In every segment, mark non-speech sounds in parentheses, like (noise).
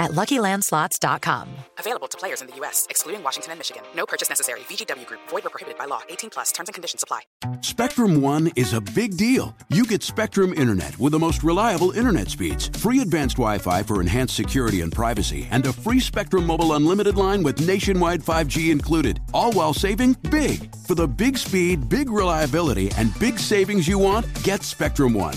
at LuckyLandSlots.com. Available to players in the U.S., excluding Washington and Michigan. No purchase necessary. VGW Group. Void or prohibited by law. 18 plus. Terms and conditions apply. Spectrum One is a big deal. You get Spectrum Internet with the most reliable internet speeds, free advanced Wi-Fi for enhanced security and privacy, and a free Spectrum Mobile Unlimited line with nationwide 5G included. All while saving big. For the big speed, big reliability, and big savings you want, get Spectrum One.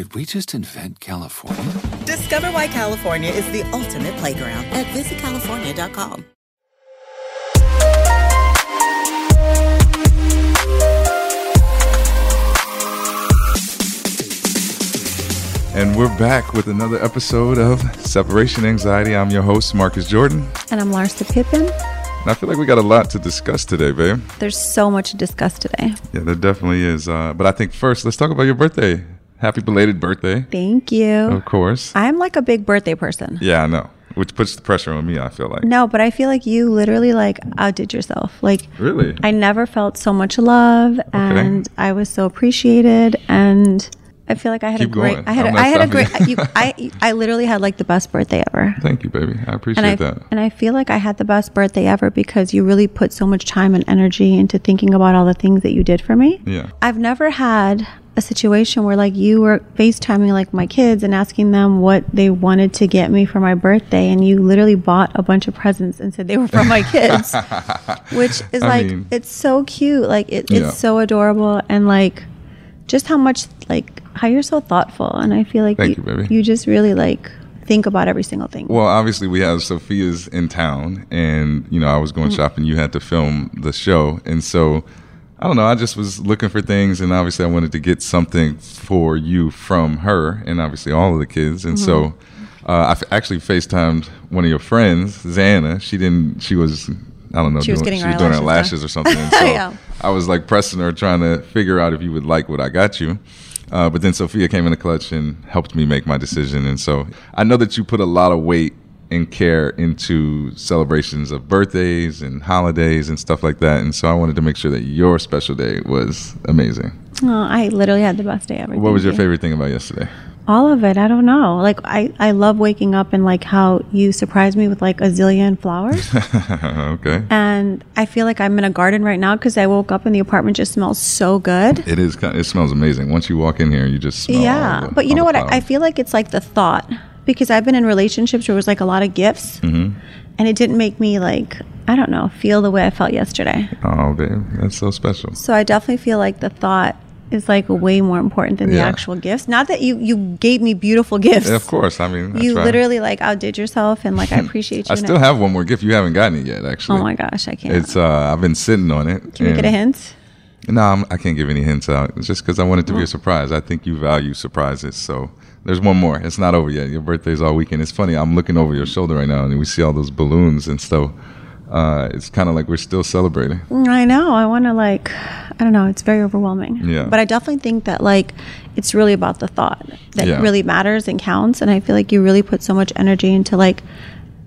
Did we just invent California? Discover why California is the ultimate playground at visitcalifornia.com. And we're back with another episode of Separation Anxiety. I'm your host, Marcus Jordan. And I'm Larsa Pippen. And I feel like we got a lot to discuss today, babe. There's so much to discuss today. Yeah, there definitely is. Uh, but I think first, let's talk about your birthday. Happy belated birthday. Thank you. Of course. I'm like a big birthday person. Yeah, I know. Which puts the pressure on me, I feel like. No, but I feel like you literally like outdid yourself. Like Really? I never felt so much love and I was so appreciated and I feel like I had Keep a great going. I had a, I had a great you. I I literally had like the best birthday ever. Thank you, baby. I appreciate And I, that. and I feel like I had the best birthday ever because you really put so much time and energy into thinking about all the things that you did for me. Yeah. I've never had a situation where like you were FaceTiming like my kids and asking them what they wanted to get me for my birthday and you literally bought a bunch of presents and said they were for my kids. (laughs) Which is I like mean- it's so cute. Like it, it's Yeah. so adorable and like just how much like how you're so thoughtful and I feel like Thank you, baby. you just really like think about every single thing. Well, obviously, we have Sophia's in town, and you know, I was going shopping. You had to film the show, and so I don't know. I just was looking for things, and obviously, I wanted to get something for you from her, and obviously, all of the kids. And so, Mm-hmm. uh, I f- actually Facetimed one of your friends, Xana. She didn't. She was. I don't know. She was doing, getting she her was doing her lashes or something. And (laughs) so Yeah. I was like pressing her, trying to figure out if you would like what I got you. Uh, but then Sophia came in the clutch and helped me make my decision. And so I know that you put a lot of weight and care into celebrations of birthdays and holidays and stuff like that. And so I wanted to make sure that your special day was amazing. Oh, I literally had the best day ever. What was your favorite thing about yesterday? All of it. I don't know. Like I, I love waking up and like how you surprise me with like a zillion flowers. (laughs) okay. and I feel like I'm in a garden right now because I woke up and the apartment just smells so good. It is. It smells amazing. Once you walk in here, you just yeah. the- But you know what? I, I feel like it's like the thought because I've been in relationships where it was like a lot of gifts Mm-hmm. and it didn't make me like, I don't know, feel the way I felt yesterday. Oh, babe, that's so special. So I definitely feel like the thought is like way more important than the actual gifts. Not that you, you gave me beautiful gifts. Yeah, of course. I mean, that's you right. literally like outdid yourself and like I (laughs) appreciate you. I still have one more gift. You haven't gotten it yet, actually. Oh my gosh, I can't. It's. uh I've been sitting on it. Can we get a hint? No, I'm, I can't give any hints out. It's just because I want it to be a surprise. I think you value surprises. So there's one more. It's not over yet. Your birthday's all weekend. It's funny. I'm looking over your shoulder right now, and we see all those balloons and stuff. Uh, it's kind of like we're still celebrating. I know. I want to like, I don't know. It's very overwhelming. Yeah. But I definitely think that like, it's really about the thought that Yeah. really matters and counts. And I feel like you really put so much energy into like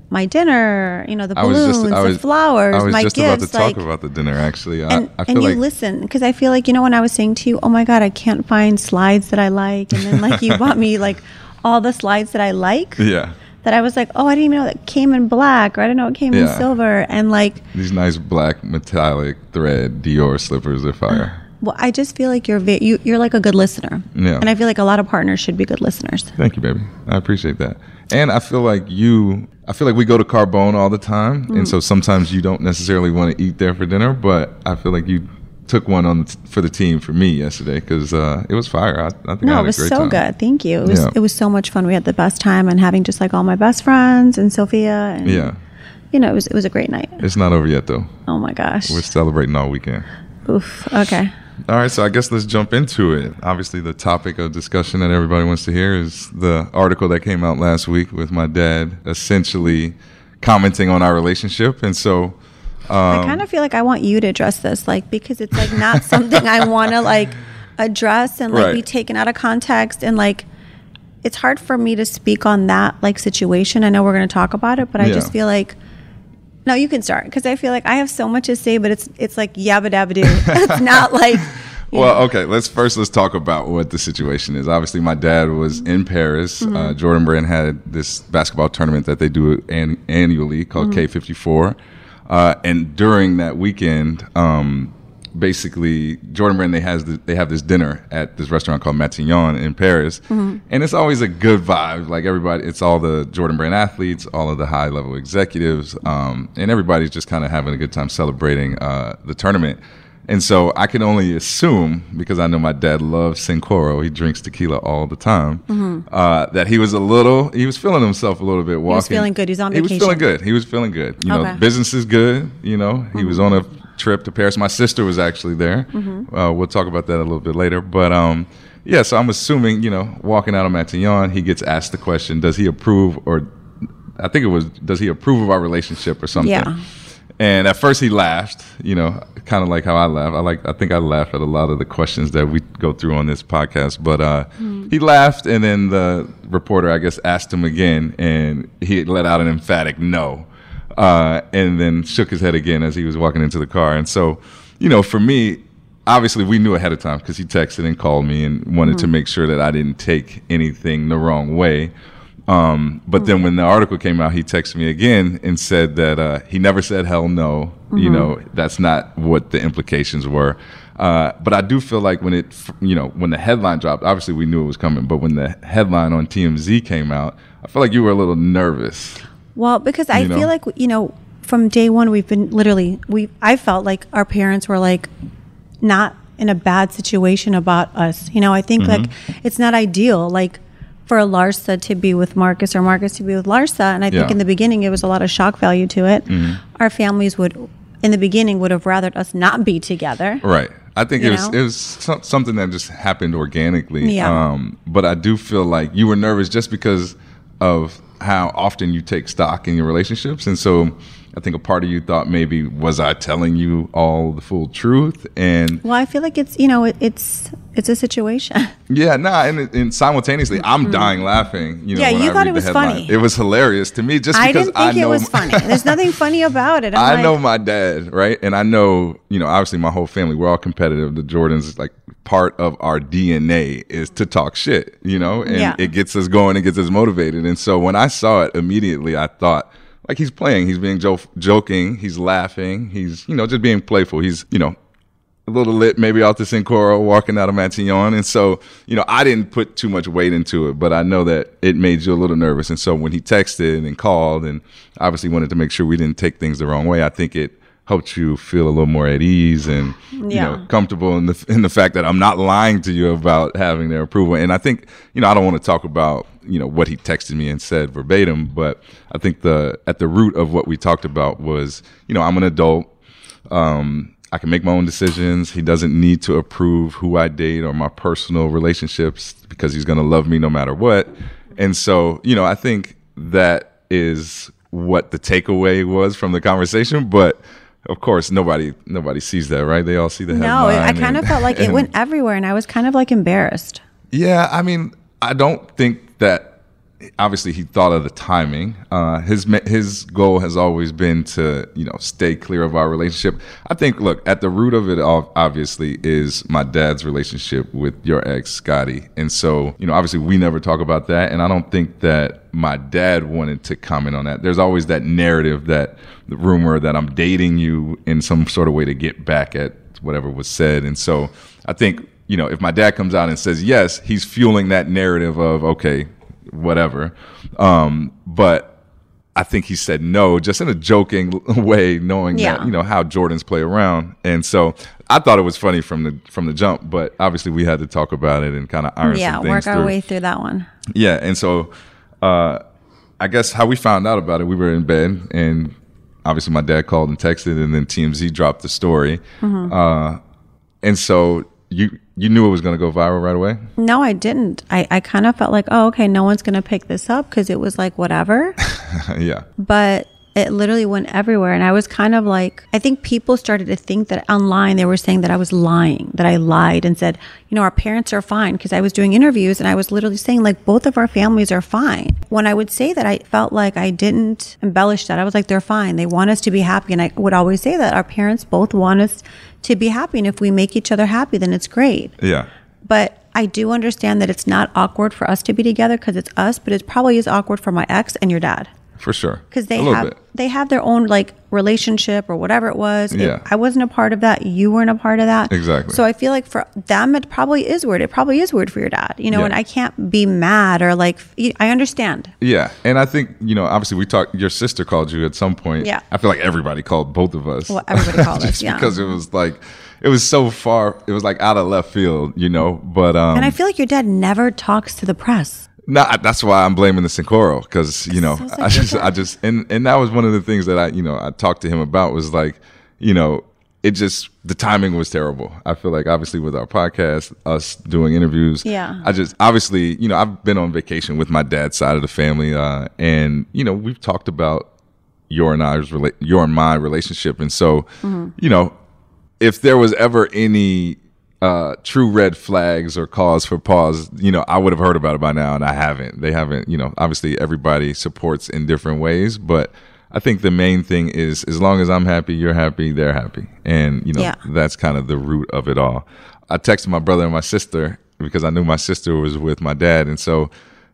my dinner, you know, the balloons, just, I was, the flowers, I was my just gifts, about to like, talk about the dinner. Actually, I, and, I and you like listen because I feel like you know when I was saying to you, oh my god, I can't find slides that I like, and then like you bought me like all the slides that I like. (laughs) yeah, That I was like, oh, I didn't even know that came in black, or I didn't know it came in silver, and like, these nice black metallic thread Dior slippers are fire. well, I just feel like you're ve- you, you're like a good listener, Yeah. and I feel like a lot of partners should be good listeners. Thank you, baby. I appreciate that. And I feel like you, I feel like we go to Carbone all the time. Mm. And so sometimes you don't necessarily want to eat there for dinner, but I feel like you took one on t- for the team for me yesterday because uh, it was fire. I, I think I No, had it was so time. good. Thank you. It was Yeah. it was so much fun. We had the best time, and having just like all my best friends and Sophia, and Yeah. you know, it was it was a great night. It's not over yet, though. Oh my gosh. We're celebrating all weekend. Oof. Okay. All right, so I guess let's jump into it. Obviously, the topic of discussion that everybody wants to hear is the article that came out last week with my dad essentially commenting on our relationship. And so, I um, kind of feel like I want you to address this, like because it's like not (laughs) something I want to like address and like be taken out of context and like it's hard for me to speak on that like situation. I know we're going to talk about it, but I Yeah. just feel like no, you can start because I feel like I have so much to say, but it's it's like yabba dabba doo. (laughs) it's not like well, know. okay. Let's first let's talk about what the situation is. Obviously, my dad was in Paris. Mm-hmm. Uh, Jordan Brand had this basketball tournament that they do an- annually called Mm-hmm. Quai 54, uh, and during that weekend, um, basically Jordan Brand they has the, they have this dinner at this restaurant called Matignon in Paris, Mm-hmm. and it's always a good vibe. Like everybody, it's all the Jordan Brand athletes, all of the high level executives, um, and everybody's just kind of having a good time celebrating uh, the tournament. And so I can only assume, because I know my dad loves Cincoro, he drinks tequila all the time, uh, that he was a little, he was feeling himself a little bit walking. was feeling good. He's on vacation. He was feeling good. He was feeling good. You know, Okay. Mm-hmm. business is good. You know, he was on a trip to Paris. My sister was actually there. Uh, we'll talk about that a little bit later. But um, yeah, so I'm assuming, you know, walking out of Matignon, he gets asked the question, does he approve or I think it was, does he approve of our relationship or something? Yeah. And at first he laughed, you know, kind of like how I laugh. I like, I think I laugh at a lot of the questions that we go through on this podcast. But uh, he laughed, and then the reporter, I guess, asked him again, and he let out an emphatic no, uh, and then shook his head again as he was walking into the car. And so, you know, for me, obviously we knew ahead of time because he texted and called me and wanted to make sure that I didn't take anything the wrong way. Um, but then when the article came out, he texted me again and said that uh, he never said hell no. You know, that's not what the implications were. Uh, but I do feel like when it, you know, when the headline dropped, obviously we knew it was coming. But when the headline on TMZ came out, I feel like you were a little nervous. Well, because I know? feel like you know, from day one, we've been literally we. I felt like our parents were like not in a bad situation about us. You know, I think like Mm-hmm. it's not ideal. Like for Larsa to be with Marcus or Marcus to be with Larsa, and I think Yeah. Mm-hmm. in the beginning it was a lot of shock value to it. Our families would, in the beginning, would have rathered us not be together. Right. I think You it was know? it was something that just happened organically. Yeah. Um, but I do feel like you were nervous just because of how often you take stock in your relationships, and so I think a part of you thought maybe was I telling you all the full truth, and Well, I feel like it's you know it, it's it's a situation. (laughs) yeah, nah, and, and simultaneously I'm mm-hmm. dying laughing. You know, Yeah, you I thought it was funny. It was hilarious to me, just I because didn't think know it was funny. There's nothing (laughs) funny about it. I'm I like, know my dad, right? And I know, you know, obviously my whole family, we're all competitive. The Jordans, like part of our DNA is to talk shit, you know, and Yeah. it gets us going, it gets us motivated. And so when I saw it immediately, I thought, like he's playing, he's being jo- joking, he's laughing, he's, you know, just being playful. He's, you know, a little lit maybe out to Cincoro walking out of Matignon. And so, you know, I didn't put too much weight into it, but I know that it made you a little nervous. And so when he texted and called and obviously wanted to make sure we didn't take things the wrong way, I think it helped you feel a little more at ease and, you Yeah. know, comfortable in the, in the fact that I'm not lying to you about having their approval. And I think, you know, I don't want to talk about, you know, what he texted me and said verbatim, but I think the, at the root of what we talked about was, you know, I'm an adult um, I can make my own decisions. He doesn't need to approve who I date or my personal relationships because he's going to love me no matter what. And so, you know, I think that is what the takeaway was from the conversation. But of course, nobody nobody sees that, right? They all see the hell. No, headline. I kind of felt like (laughs) it went everywhere, and I was kind of like embarrassed. yeah, I mean, I don't think that obviously he thought of the timing. Uh, his his goal has always been to you know stay clear of our relationship. I think look at the root of it all. Obviously, is my dad's relationship with your ex Scotty, and so you know obviously we never talk about that, and I don't think that my dad wanted to comment on that. There's always that narrative that the rumor that I'm dating you in some sort of way to get back at whatever was said, and so I think you know, if my dad comes out and says yes, he's fueling that narrative of okay, whatever. Um, but I think he said no, just in a joking (laughs) way, knowing yeah. that you know how Jordans play around, and so I thought it was funny from the from the jump. But obviously, we had to talk about it and kind of iron yeah, work our through. way through that one. Yeah, and so uh, I guess how we found out about it, we were in bed, and obviously my dad called and texted, and then TMZ dropped the story, mm-hmm. uh, and so you you knew it was going to go viral right away? No, I didn't. I, I kind of felt like, oh, okay, no one's going to pick this up because it was like whatever. (laughs) yeah. But it literally went everywhere. And I was kind of like, I think people started to think that online they were saying that I was lying, that I lied and said, you know, our parents are fine. Because I was doing interviews and I was literally saying, like, both of our families are fine. When I would say that, I felt like I didn't embellish that. I was like, they're fine. They want us to be happy. And I would always say that our parents both want us to be happy. And if we make each other happy, then it's great. Yeah. But I do understand that it's not awkward for us to be together because it's us, but it probably is awkward for my ex and your dad for sure. Because they have bit. they have their own like relationship or whatever it was. Yeah. It, I wasn't a part of that. You weren't a part of that. Exactly. So I feel like for them, it probably is weird. It probably is weird for your dad. You know, yeah. and I can't be mad or like I understand. Yeah, and I think you know, obviously, we talked. Your sister called you at some point. Yeah. I feel like everybody called both of us. Well, everybody called (laughs) us. Yeah. Because it was like it was so far. It was like out of left field, you know. But um, and I feel like your dad never talks to the press. No, that's why I'm blaming the Cincoro because you know I just I just and and that was one of the things that I you know I talked to him about was like you know it just the timing was terrible. I feel like obviously with our podcast, us doing interviews, yeah. I just obviously you know I've been on vacation with my dad's side of the family, uh, and you know we've talked about your and I's rela- your and my relationship, and so mm-hmm. you know if there was ever any uh, true red flags or cause for pause, you know, I would have heard about it by now, and I haven't. They haven't. You know, obviously everybody supports in different ways, but I think the main thing is as long as I'm happy, you're happy, they're happy, and you know yeah. that's kind of the root of it all. I texted my brother and my sister because I knew my sister was with my dad, and so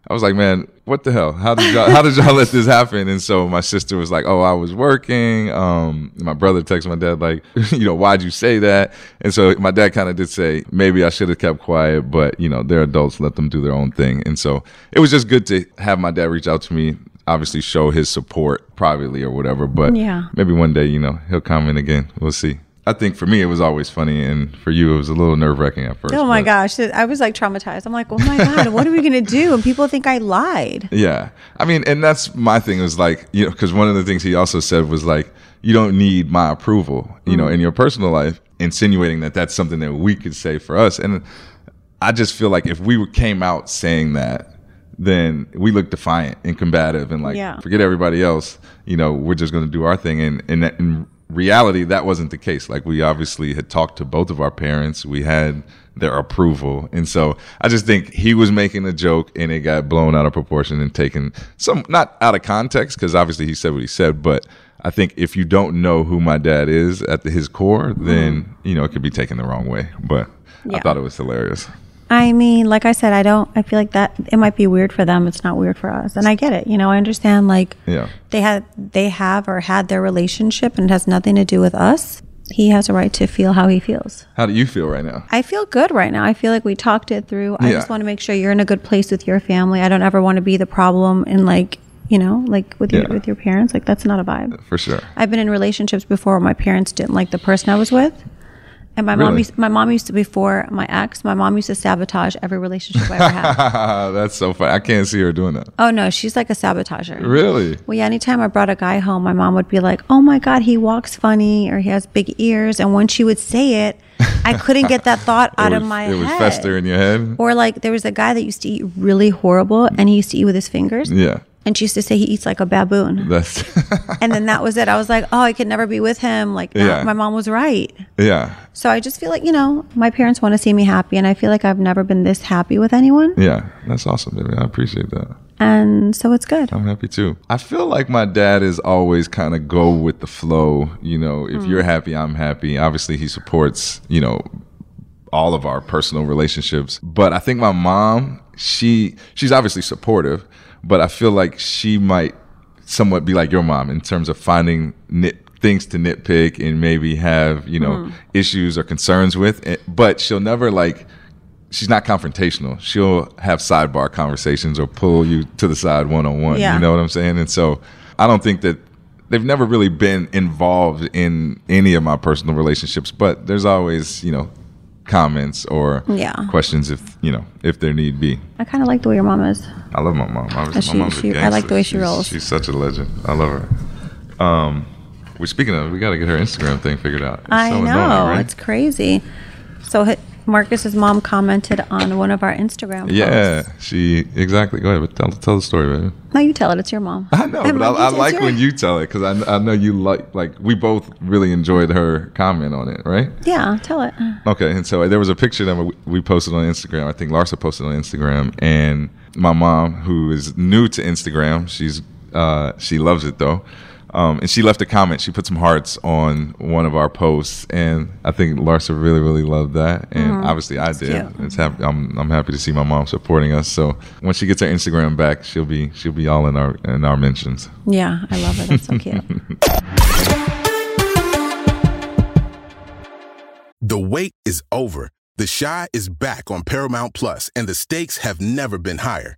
I was like, man, what the hell? How did y'all, how did y'all (laughs) let this happen? And so my sister was like, oh, I was working. Um, my brother texted my dad like, (laughs) you know, why'd you say that? And so my dad kind of did say, maybe I should have kept quiet, but you know, they're adults, let them do their own thing. And so it was just good to have my dad reach out to me, obviously show his support privately or whatever. But yeah. maybe one day, you know, he'll comment again. We'll see. I think for me it was always funny, and for you it was a little nerve wracking at first. Oh my gosh, I was like traumatized. I'm like, oh my god, what are we gonna do? And people think I lied. (laughs) Yeah, I mean, and that's my thing. Was like, you know, because one of the things he also said was like, you don't need my approval, you mm-hmm. know, in your personal life, insinuating that that's something that we could say for us. And I just feel like if we came out saying that, then we look defiant and combative and like yeah. forget everybody else. You know, we're just going to do our thing. And and, and reality, that wasn't the case. Like we obviously had talked to both of our parents. We had their approval. And so I just think he was making a joke and it got blown out of proportion and taken some, not out of context, because obviously he said what he said, but I think if you don't know who my dad is at the, his core, then, mm-hmm. you know, it could be taken the wrong way. But yeah. I thought it was hilarious. I mean, like I said, I don't. I feel like that it might be weird for them. It's not weird for us, and I get it. You know, I understand. Like, yeah, they had, they have, or had their relationship, and it has nothing to do with us. He has a right to feel how he feels. How do you feel right now? I feel good right now. I feel like we talked it through. I yeah. just want to make sure you're in a good place with your family. I don't ever want to be the problem in like you know, like with your with your parents. Like that's not a vibe. For sure. I've been in relationships before where my parents didn't like the person I was with. And my really? mom used, my mom used to before my ex, my mom used to sabotage every relationship I ever had. (laughs) That's so funny. I can't see her doing that. Oh no, she's like a sabotager. Really? Well, yeah. Anytime I brought a guy home, my mom would be like, "Oh my god, he walks funny, or he has big ears." And when she would say it, I couldn't get that thought (laughs) out was, of my it head. It was fester in your head. Or like there was a guy that used to eat really horrible, and he used to eat with his fingers. Yeah. And she used to say he eats like a baboon. That's (laughs) and then that was it. I was like, oh, I could never be with him. Like, yeah. my mom was right. Yeah. So I just feel like, you know, my parents want to see me happy. And I feel like I've never been this happy with anyone. Yeah. That's awesome, baby. I appreciate that. And so it's good. I'm happy too. I feel like my dad is always kind of go with the flow. You know, if Mm. you're happy, I'm happy. Obviously, he supports, you know, all of our personal relationships. But I think my mom, she she's obviously supportive, but I feel like she might somewhat be like your mom in terms of finding nit things to nitpick and maybe have, you know, Mm. issues or concerns with. Eh, But she'll never like she's not confrontational. She'll have sidebar conversations or pull you to the side one on one. You know what I'm saying? And so I don't think that they've never really been involved in any of my personal relationships, but there's always, you know, comments or Yeah. questions if, you know, if there need be. I kind of like the way your mom is. I love my mom. She- my mom's she- I like the way she gangster. rolls. She's, she's such a legend. I love her. Um, we're speaking of, we got to get her Instagram thing figured out. It's I so know. annoying, right? It's crazy. So Marcus's mom commented on one of our Instagram posts. Yeah, she exactly. Go ahead, but tell, tell the story, baby. No, you tell it. It's your mom. I know, (laughs) And but I, I like when you tell it because I, I know you like like we both really enjoyed her comment on it, right? Yeah, tell it. Okay, and so there was a picture that we, we posted on Instagram. I think Larsa posted on Instagram, and my mom, who is new to Instagram, she's uh, she loves it though, um, and she left a comment. She put some hearts on one of our posts, and I think Larsa really, really loved that, and Mhm. obviously I did. cute. It's happy. I'm I'm happy to see my mom supporting us. So when she gets her Instagram back, she'll be she'll be all in our in our mentions. Yeah, I love it. That's so (laughs) cute. The wait is over. The Chi is back on Paramount Plus, and the stakes have never been higher.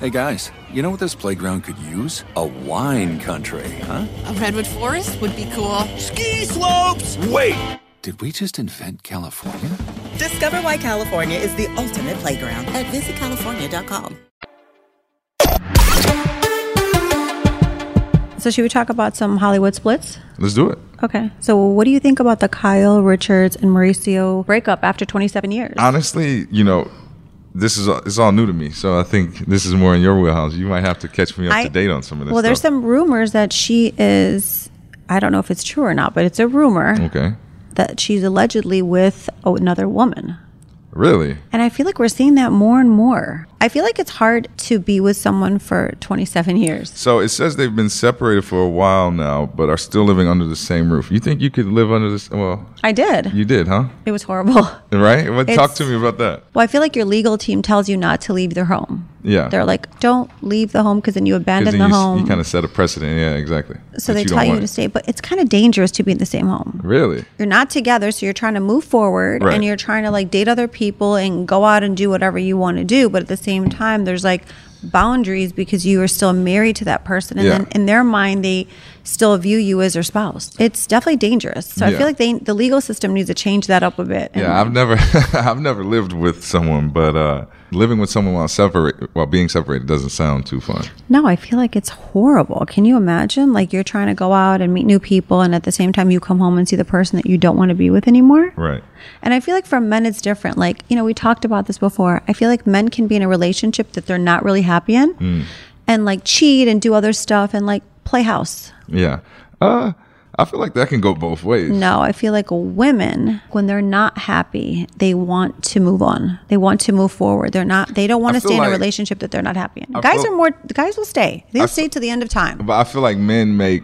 Hey guys, you know what this playground could use? A wine country, huh? A redwood forest would be cool. Ski slopes! Wait! Did we just invent California? Discover why California is the ultimate playground at visitcalifornia.com. So should we talk about some Hollywood splits? Let's do it. Okay. So what do you think about the Kyle Richards and Mauricio breakup after 27 years? Honestly, you know, this is it's all new to me, so I think this is more in your wheelhouse. You might have to catch me up I- to date on some of this. well, there's some rumors that she is I don't know if it's true or not, but it's a rumor Okay, that she's allegedly with another woman. Really? And I feel like we're seeing that more and more. I feel like it's hard to be with someone for 27 years. So it says they've been separated for a while now, but are still living under the same roof. You think you could live under this? Well, I did. you did, huh? It was horrible. Right? Well, talk to me about that. Well, I feel like your legal team tells you not to leave their home. Yeah. They're like, don't leave the home because then you abandon then the you, home. You kind of set a precedent. Yeah, exactly. so they don't tell you to stay, but it's kind of dangerous to be in the same home. Really? You're not together, so you're trying to move forward Right. and you're trying to like date other people and go out and do whatever you want to do. But at the same time, there's like boundaries because you are still married to that person. And Yeah. then in their mind, they still view you as their spouse. It's definitely dangerous. So I feel like they, the legal system needs to change that up a bit. Yeah, I've never, (laughs) I've never lived with someone, but uh, living with someone while separate, while being separated, doesn't sound too fun. No, I feel like it's horrible. Can you imagine? Like you're trying to go out and meet new people, and at the same time, you come home and see the person that you don't want to be with anymore. Right. And I feel like for men, it's different. Like, you know, we talked about this before. I feel like men can be in a relationship that they're not really happy in Mm. and like cheat and do other stuff and like play house. Yeah. Uh, I feel like that can go both ways. No, I feel like women, when they're not happy, they want to move on. They want to move forward. They're not. They don't want I to stay in a relationship that they're not happy in. I guys feel- are more. The guys will stay. They'll I stay to the end of time. But I feel like men make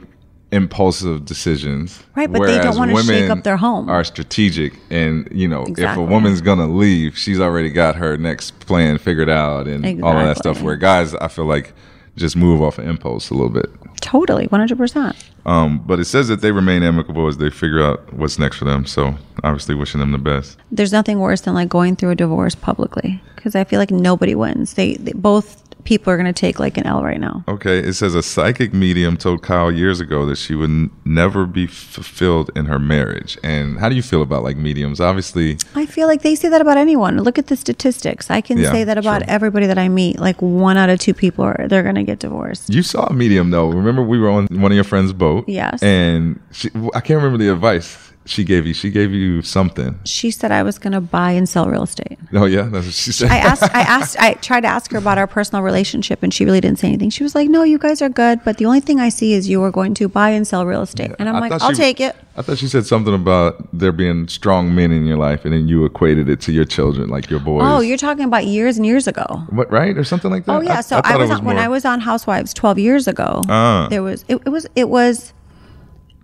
impulsive decisions. Right, but they don't wanna shake up their home. Are strategic, and you know, if a woman's gonna leave, she's already got her next plan figured out, and all of that stuff. Where guys, I feel like just move off of impulse a little bit. Totally, one hundred percent. Um, but it says that they remain amicable as they figure out what's next for them. So obviously, wishing them the best. There's nothing worse than like going through a divorce publicly because I feel like nobody wins. They, they both people are going to take like an L right now. Okay, it says a psychic medium told Kyle years ago that she would n- never be fulfilled in her marriage. And how do you feel about like mediums? Obviously, I feel like they say that about anyone. Look at the statistics. I can Yeah, say that about everybody that I meet. Like one out of two people are they're going to get divorced. you saw a medium though. Remember, we were on one of your friend's boat. Yes. And she, I can't remember the advice she gave you. She gave you something. She said I was going to buy and sell real estate. Oh yeah, that's what she said. I asked, I asked, I tried to ask her about our personal relationship, and she really didn't say anything. She was like, "No, you guys are good, but the only thing I see is you are going to buy and sell real estate." And I'm I like, "I'll she- take it." I thought she said something about there being strong men in your life, and then you equated it to your children, like your boys. Oh, you're talking about years and years ago. what right or something like that? Oh yeah, so I, thought was, it on, when I was on Housewives 12 years ago. Ah. There was it, it was it was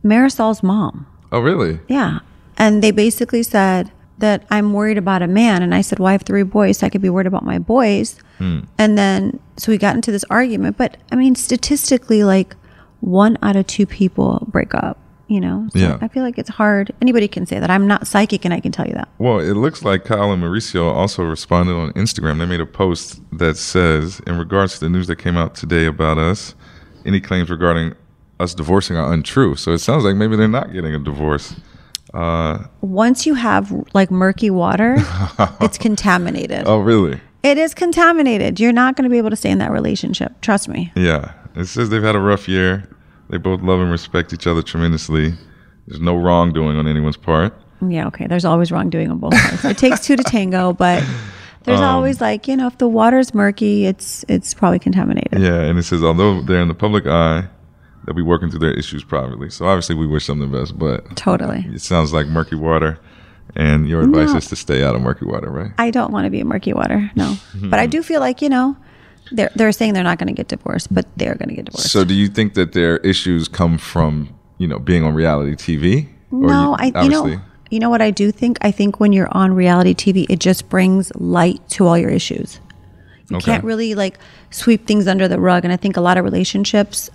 Marysol's mom. Oh really? Yeah, and they basically said that I'm worried about a man, and I said, "Well, I have three boys, so I could be worried about my boys." Hmm. And then so we got into this argument, but I mean, statistically, like one out of two people break up. You know, so Yeah. I feel like it's hard. Anybody can say that. I'm not psychic, and I can tell you that. Well, it looks like Kyle and Mauricio also responded on Instagram. They made a post that says, in regards to the news that came out today about us, any claims regarding us divorcing are untrue. So it sounds like maybe they're not getting a divorce. Uh, Once you have like murky water, (laughs) it's contaminated. oh, really? It is contaminated. You're not going to be able to stay in that relationship. Trust me. Yeah. It says they've had a rough year. They both love and respect each other tremendously. There's no wrongdoing on anyone's part. Yeah, okay. There's always wrongdoing on both sides. it takes two to tango, but there's Um, always like, you know, if the water's murky, it's it's probably contaminated. Yeah, and it says although they're in the public eye, they'll be working through their issues privately. So obviously we wish them the best, but Totally. it sounds like murky water, and your advice No. is to stay out of murky water, right? I don't want to be in murky water. No. (laughs) but I do feel like, you know, they're they're saying they're not going to get divorced, but they're going to get divorced. So do you think that their issues come from you know being on reality TV? No, you- I you know you know what I do think? I think when you're on reality TV, it just brings light to all your issues. You Okay. can't really like sweep things under the rug. And I think a lot of relationships,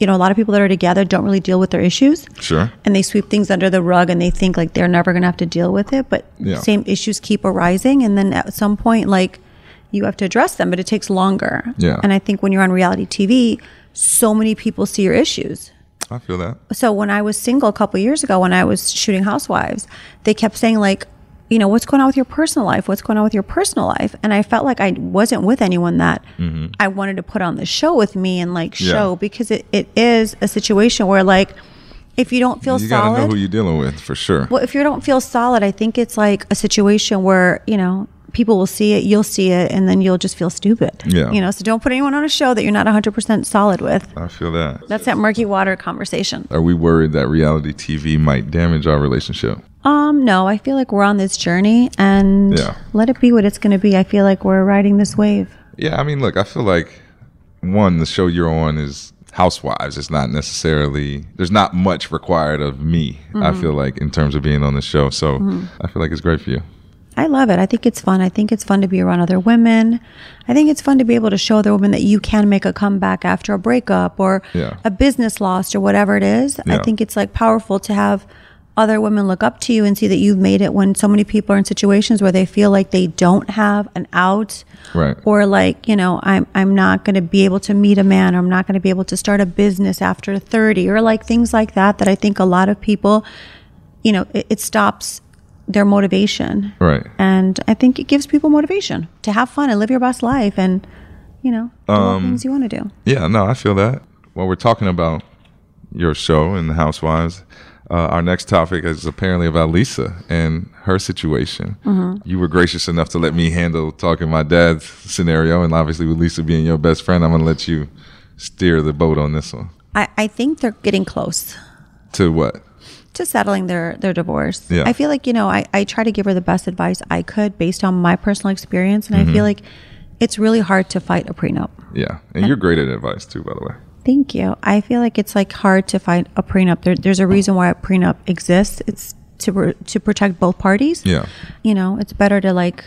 you know, a lot of people that are together don't really deal with their issues. Sure. And they sweep things under the rug and they think like they're never going to have to deal with it. But Yeah. same issues keep arising. And then at some point, like you have to address them, but it takes longer. Yeah. And I think when you're on reality TV, so many people see your issues I feel that. so when I was single a couple years ago, when I was shooting Housewives, they kept saying like, you know, what's going on with your personal life? What's going on with your personal life? And I felt like I wasn't with anyone that mm-hmm. I wanted to put on the show with me and like Yeah. show because it, it is a situation where like if you don't feel you gotta know solid, who you're dealing with for sure. well, if you don't feel solid, I think it's like a situation where you know people will see it, you'll see it, and then you'll just feel stupid. Yeah. You know, so don't put anyone on a show that you're not 100 percent solid with. I feel that. That's that murky water conversation. Are we worried that reality TV might damage our relationship? Um, no, I feel like we're on this journey and Yeah. let it be what it's going to be. I feel like we're riding this wave. Yeah, I mean, look, I feel like one, the show you're on is Housewives. It's not necessarily there's not much required of me. I Mhm. feel like in terms of being on the show, so Mhm. I feel like it's great for you. I love it. I think it's fun. I think it's fun to be around other women. I think it's fun to be able to show other women that you can make a comeback after a breakup or Yeah. a business loss or whatever it is. I think it's like powerful to have other women look up to you and see that you've made it when so many people are in situations where they feel like they don't have an out Right. or like you know i'm i'm not going to be able to meet a man or i'm not going to be able to start a business after 30 or like things like that that i think a lot of people you know it, it stops their motivation Right. and i think it gives people motivation to have fun and live your best life and you know do all Um, things you want to do Yeah, no, I feel that. Well, we're talking about your show and the Housewives. Uh, our next topic is apparently about Lisa and her situation. Mhm. You were gracious enough to let me handle talking my dad's scenario, and obviously with Lisa being your best friend, I'm gonna let you steer the boat on this one. I, I think they're getting close To what? to settling their their divorce. Yeah. I feel like you know I I try to give her the best advice I could based on my personal experience, and I Mhm. feel like it's really hard to fight a prenup. Yeah, and you're great at advice too, by the way. Thank you. I feel like it's like hard to find a prenup. There, there's a reason why a prenup exists. It's to re- to protect both parties. Yeah. You know, it's better to like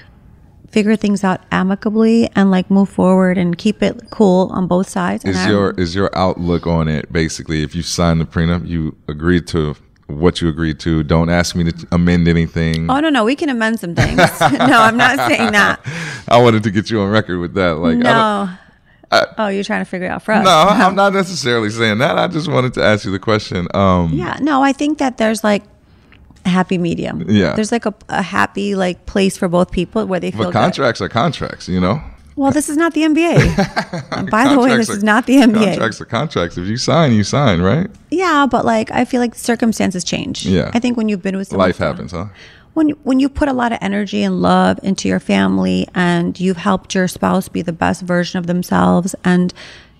figure things out amicably and like move forward and keep it cool on both sides. And Is I'm- your is your outlook on it basically if you sign the prenup, you agree to what you agreed to. Don't ask me to amend anything. Oh no, no, we can amend some things. (laughs) no, I'm not saying that. (laughs) I wanted to get you on record with that. Like, no. I- oh, you're trying to figure it out for us. no, (laughs) I'm not necessarily saying that. I just wanted to ask you the question. Um, Yeah, no, I think that there's like a happy medium. Yeah. There's like a, a happy like place for both people where they feel but good. contracts are contracts, you know. Well, this is not the NBA. (laughs) By the way, this are- is not the NBA. Contracts are contracts. If you sign, you sign, right? Yeah, but like I feel like circumstances change. Yeah. I think when you've been with someone Life happens, huh? When when you put a lot of energy and love into your family and you've helped your spouse be the best version of themselves and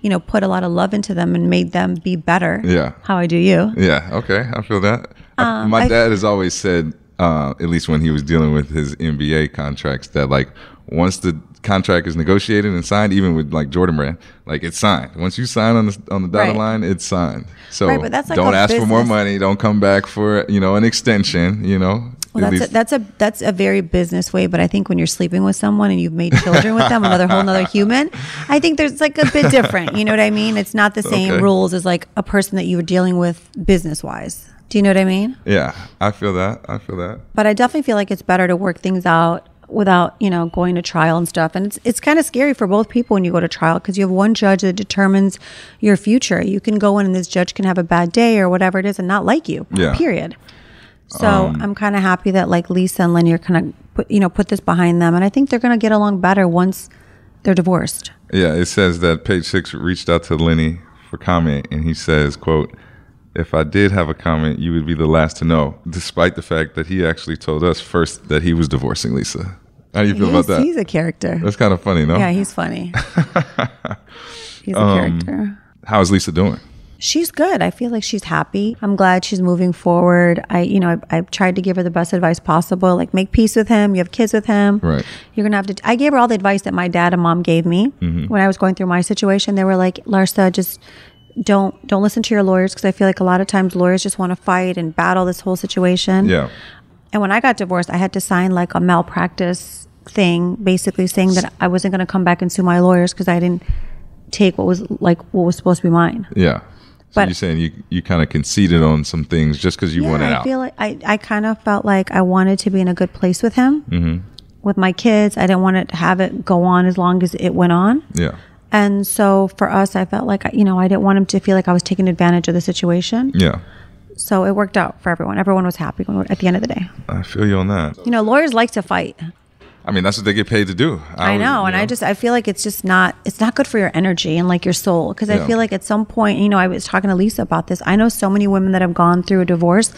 you know put a lot of love into them and made them be better. Yeah. How I do you. Yeah. Okay. I feel that. Um, My I- dad has always said, uh, at least when he was dealing with his NBA contracts, that like once the contract is negotiated and signed, even with like Jordan Brand, like it's signed. Once you sign on the on the dotted Right. line, it's signed. So Right, but that's like don't ask for more money. Don't come back for you know an extension. You know. Well, that's a, that's a that's a very business way, but I think when you're sleeping with someone and you've made children with them, another whole another human, I think there's like a bit different. You know what I mean? It's not the same Okay. rules as like a person that you were dealing with business wise. Do you know what I mean? yeah, I feel that. I feel that. But I definitely feel like it's better to work things out without you know going to trial and stuff. And it's it's kind of scary for both people when you go to trial because you have one judge that determines your future. You can go in and this judge can have a bad day or whatever it is and not like you. Yeah. Period. So Um, I'm kind of happy that like Lisa and Lenny are kind of put you know put this behind them, and I think they're going to get along better once they're divorced. Yeah, it says that page six reached out to Lenny for comment, and he says, "quote If I did have a comment, you would be the last to know." Despite the fact that he actually told us first that he was divorcing Lisa. How do you feel he's, about that? He's a character. That's kind of funny, no? Yeah, he's funny. (laughs) he's a Um, character. How is Lisa doing? She's good. I feel like she's happy. I'm glad she's moving forward. I, you know, I, I've tried to give her the best advice possible. Like, make peace with him. You have kids with him. Right. You're gonna have to. I gave her all the advice that my dad and mom gave me Mhm. when I was going through my situation. They were like, Larsa, just don't don't listen to your lawyers because I feel like a lot of times lawyers just want to fight and battle this whole situation. Yeah. And when I got divorced, I had to sign like a malpractice thing, basically saying that I wasn't going to come back and sue my lawyers because I didn't take what was like what was supposed to be mine. Yeah. So But- you're saying you, you kind of conceded on some things just because you yeah, wanted I out. feel like I, I kind of felt like I wanted to be in a good place with him, hmm with my kids. I didn't want it to have it go on as long as it went on. Yeah. And so for us, I felt like, you know, I didn't want him to feel like I was taking advantage of the situation. Yeah. So it worked out for everyone. Everyone was happy at the end of the day. I feel you on that. You know, lawyers like to fight. I mean, that's what they get paid to do. I, would- know, and you I just I feel like it's just not it's not good for your energy and like your soul because I feel like at some point, you know, I was talking to Lisa about this. I know so many women that have gone through a divorce,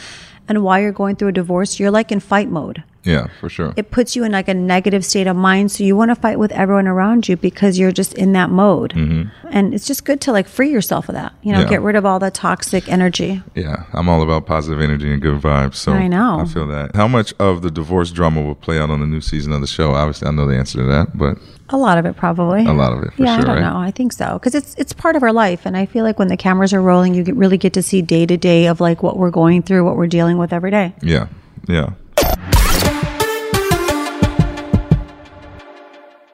and while you're going through a divorce, you're like in fight mode. Yeah, for sure. It puts you in like a negative state of mind, so you want to fight with everyone around you because you're just in that mode. Mhm. And it's just good to like free yourself of that. You know, Yeah. get rid of all the toxic energy. Yeah, I'm all about positive energy and good vibes. So I know. I feel that. How much of the divorce drama will play out on the new season of the show? Obviously, I know the answer to that, but A lot of it, probably. A lot of it, for yeah, sure, I don't right? know. I think so because it's it's part of our life, and I feel like when the cameras are rolling, you get, really get to see day to day of like what we're going through, what we're dealing with every day. yeah, yeah.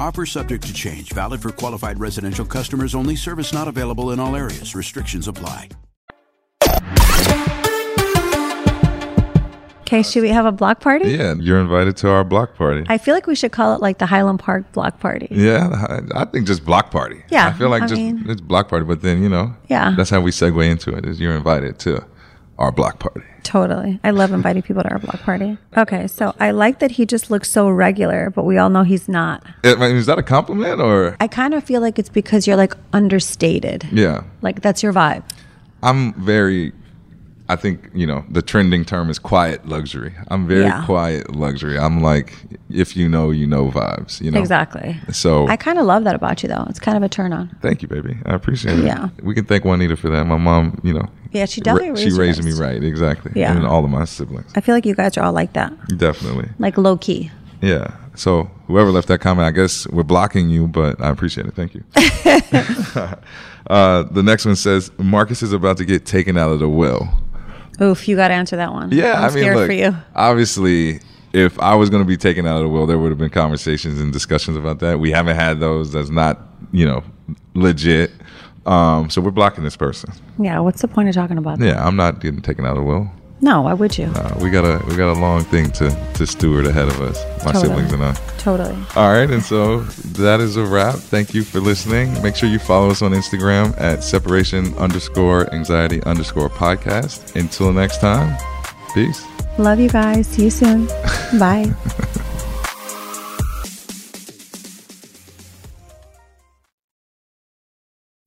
Offer subject to change, valid for qualified residential customers only, service not available in all areas. Restrictions apply. Okay, should we have a block party? Yeah, you're invited to our block party. I feel like we should call it like the Highland Park block party. yeah, I, I think just block party. Yeah, I feel like I just mean- it's block party, but then you know, Yeah. that's how we segue into it. Is you're invited to our block party. Totally. I love inviting people to our block party. Okay, so I like that he just looks so regular, but we all know he's not. I mean, is that a compliment or? I kind of feel like it's because you're like understated. Yeah, Like that's your vibe. I'm very. I think you know the trending term is quiet luxury. I'm very Yeah. quiet luxury. I'm like, if you know, you know vibes. You know Exactly. So I kind of love that about you though. It's kind of a turn on. Thank you, baby. I appreciate it. Yeah. We can thank Juanita for that. My mom, you know. Yeah, she definitely she raised you raised me right, exactly. Yeah. And all of my siblings. I feel like you guys are all like that. Definitely. Like low key. Yeah. So whoever left that comment, I guess we're blocking you, but I appreciate it. Thank you. (laughs) (laughs) uh, the next one says Marcus is about to get taken out of the will. Oof, you got to answer that one. Yeah, I'm I mean, scared look, for you. obviously, if I was going to be taken out of the will, there would have been conversations and discussions about that. We haven't had those. That's not, you know, legit. Um, so we're blocking this person. Yeah, what's the point of talking about that? Yeah, I'm not getting taken out of the will. No, why would you? Uh, we got a we got a long thing to to steward ahead of us. My Totally. siblings and I. Totally. All right, and so that is a wrap. Thank you for listening. Make sure you follow us on Instagram at separation underscore anxiety underscore podcast. Until next time, peace. Love you guys. See you soon. (laughs) Bye.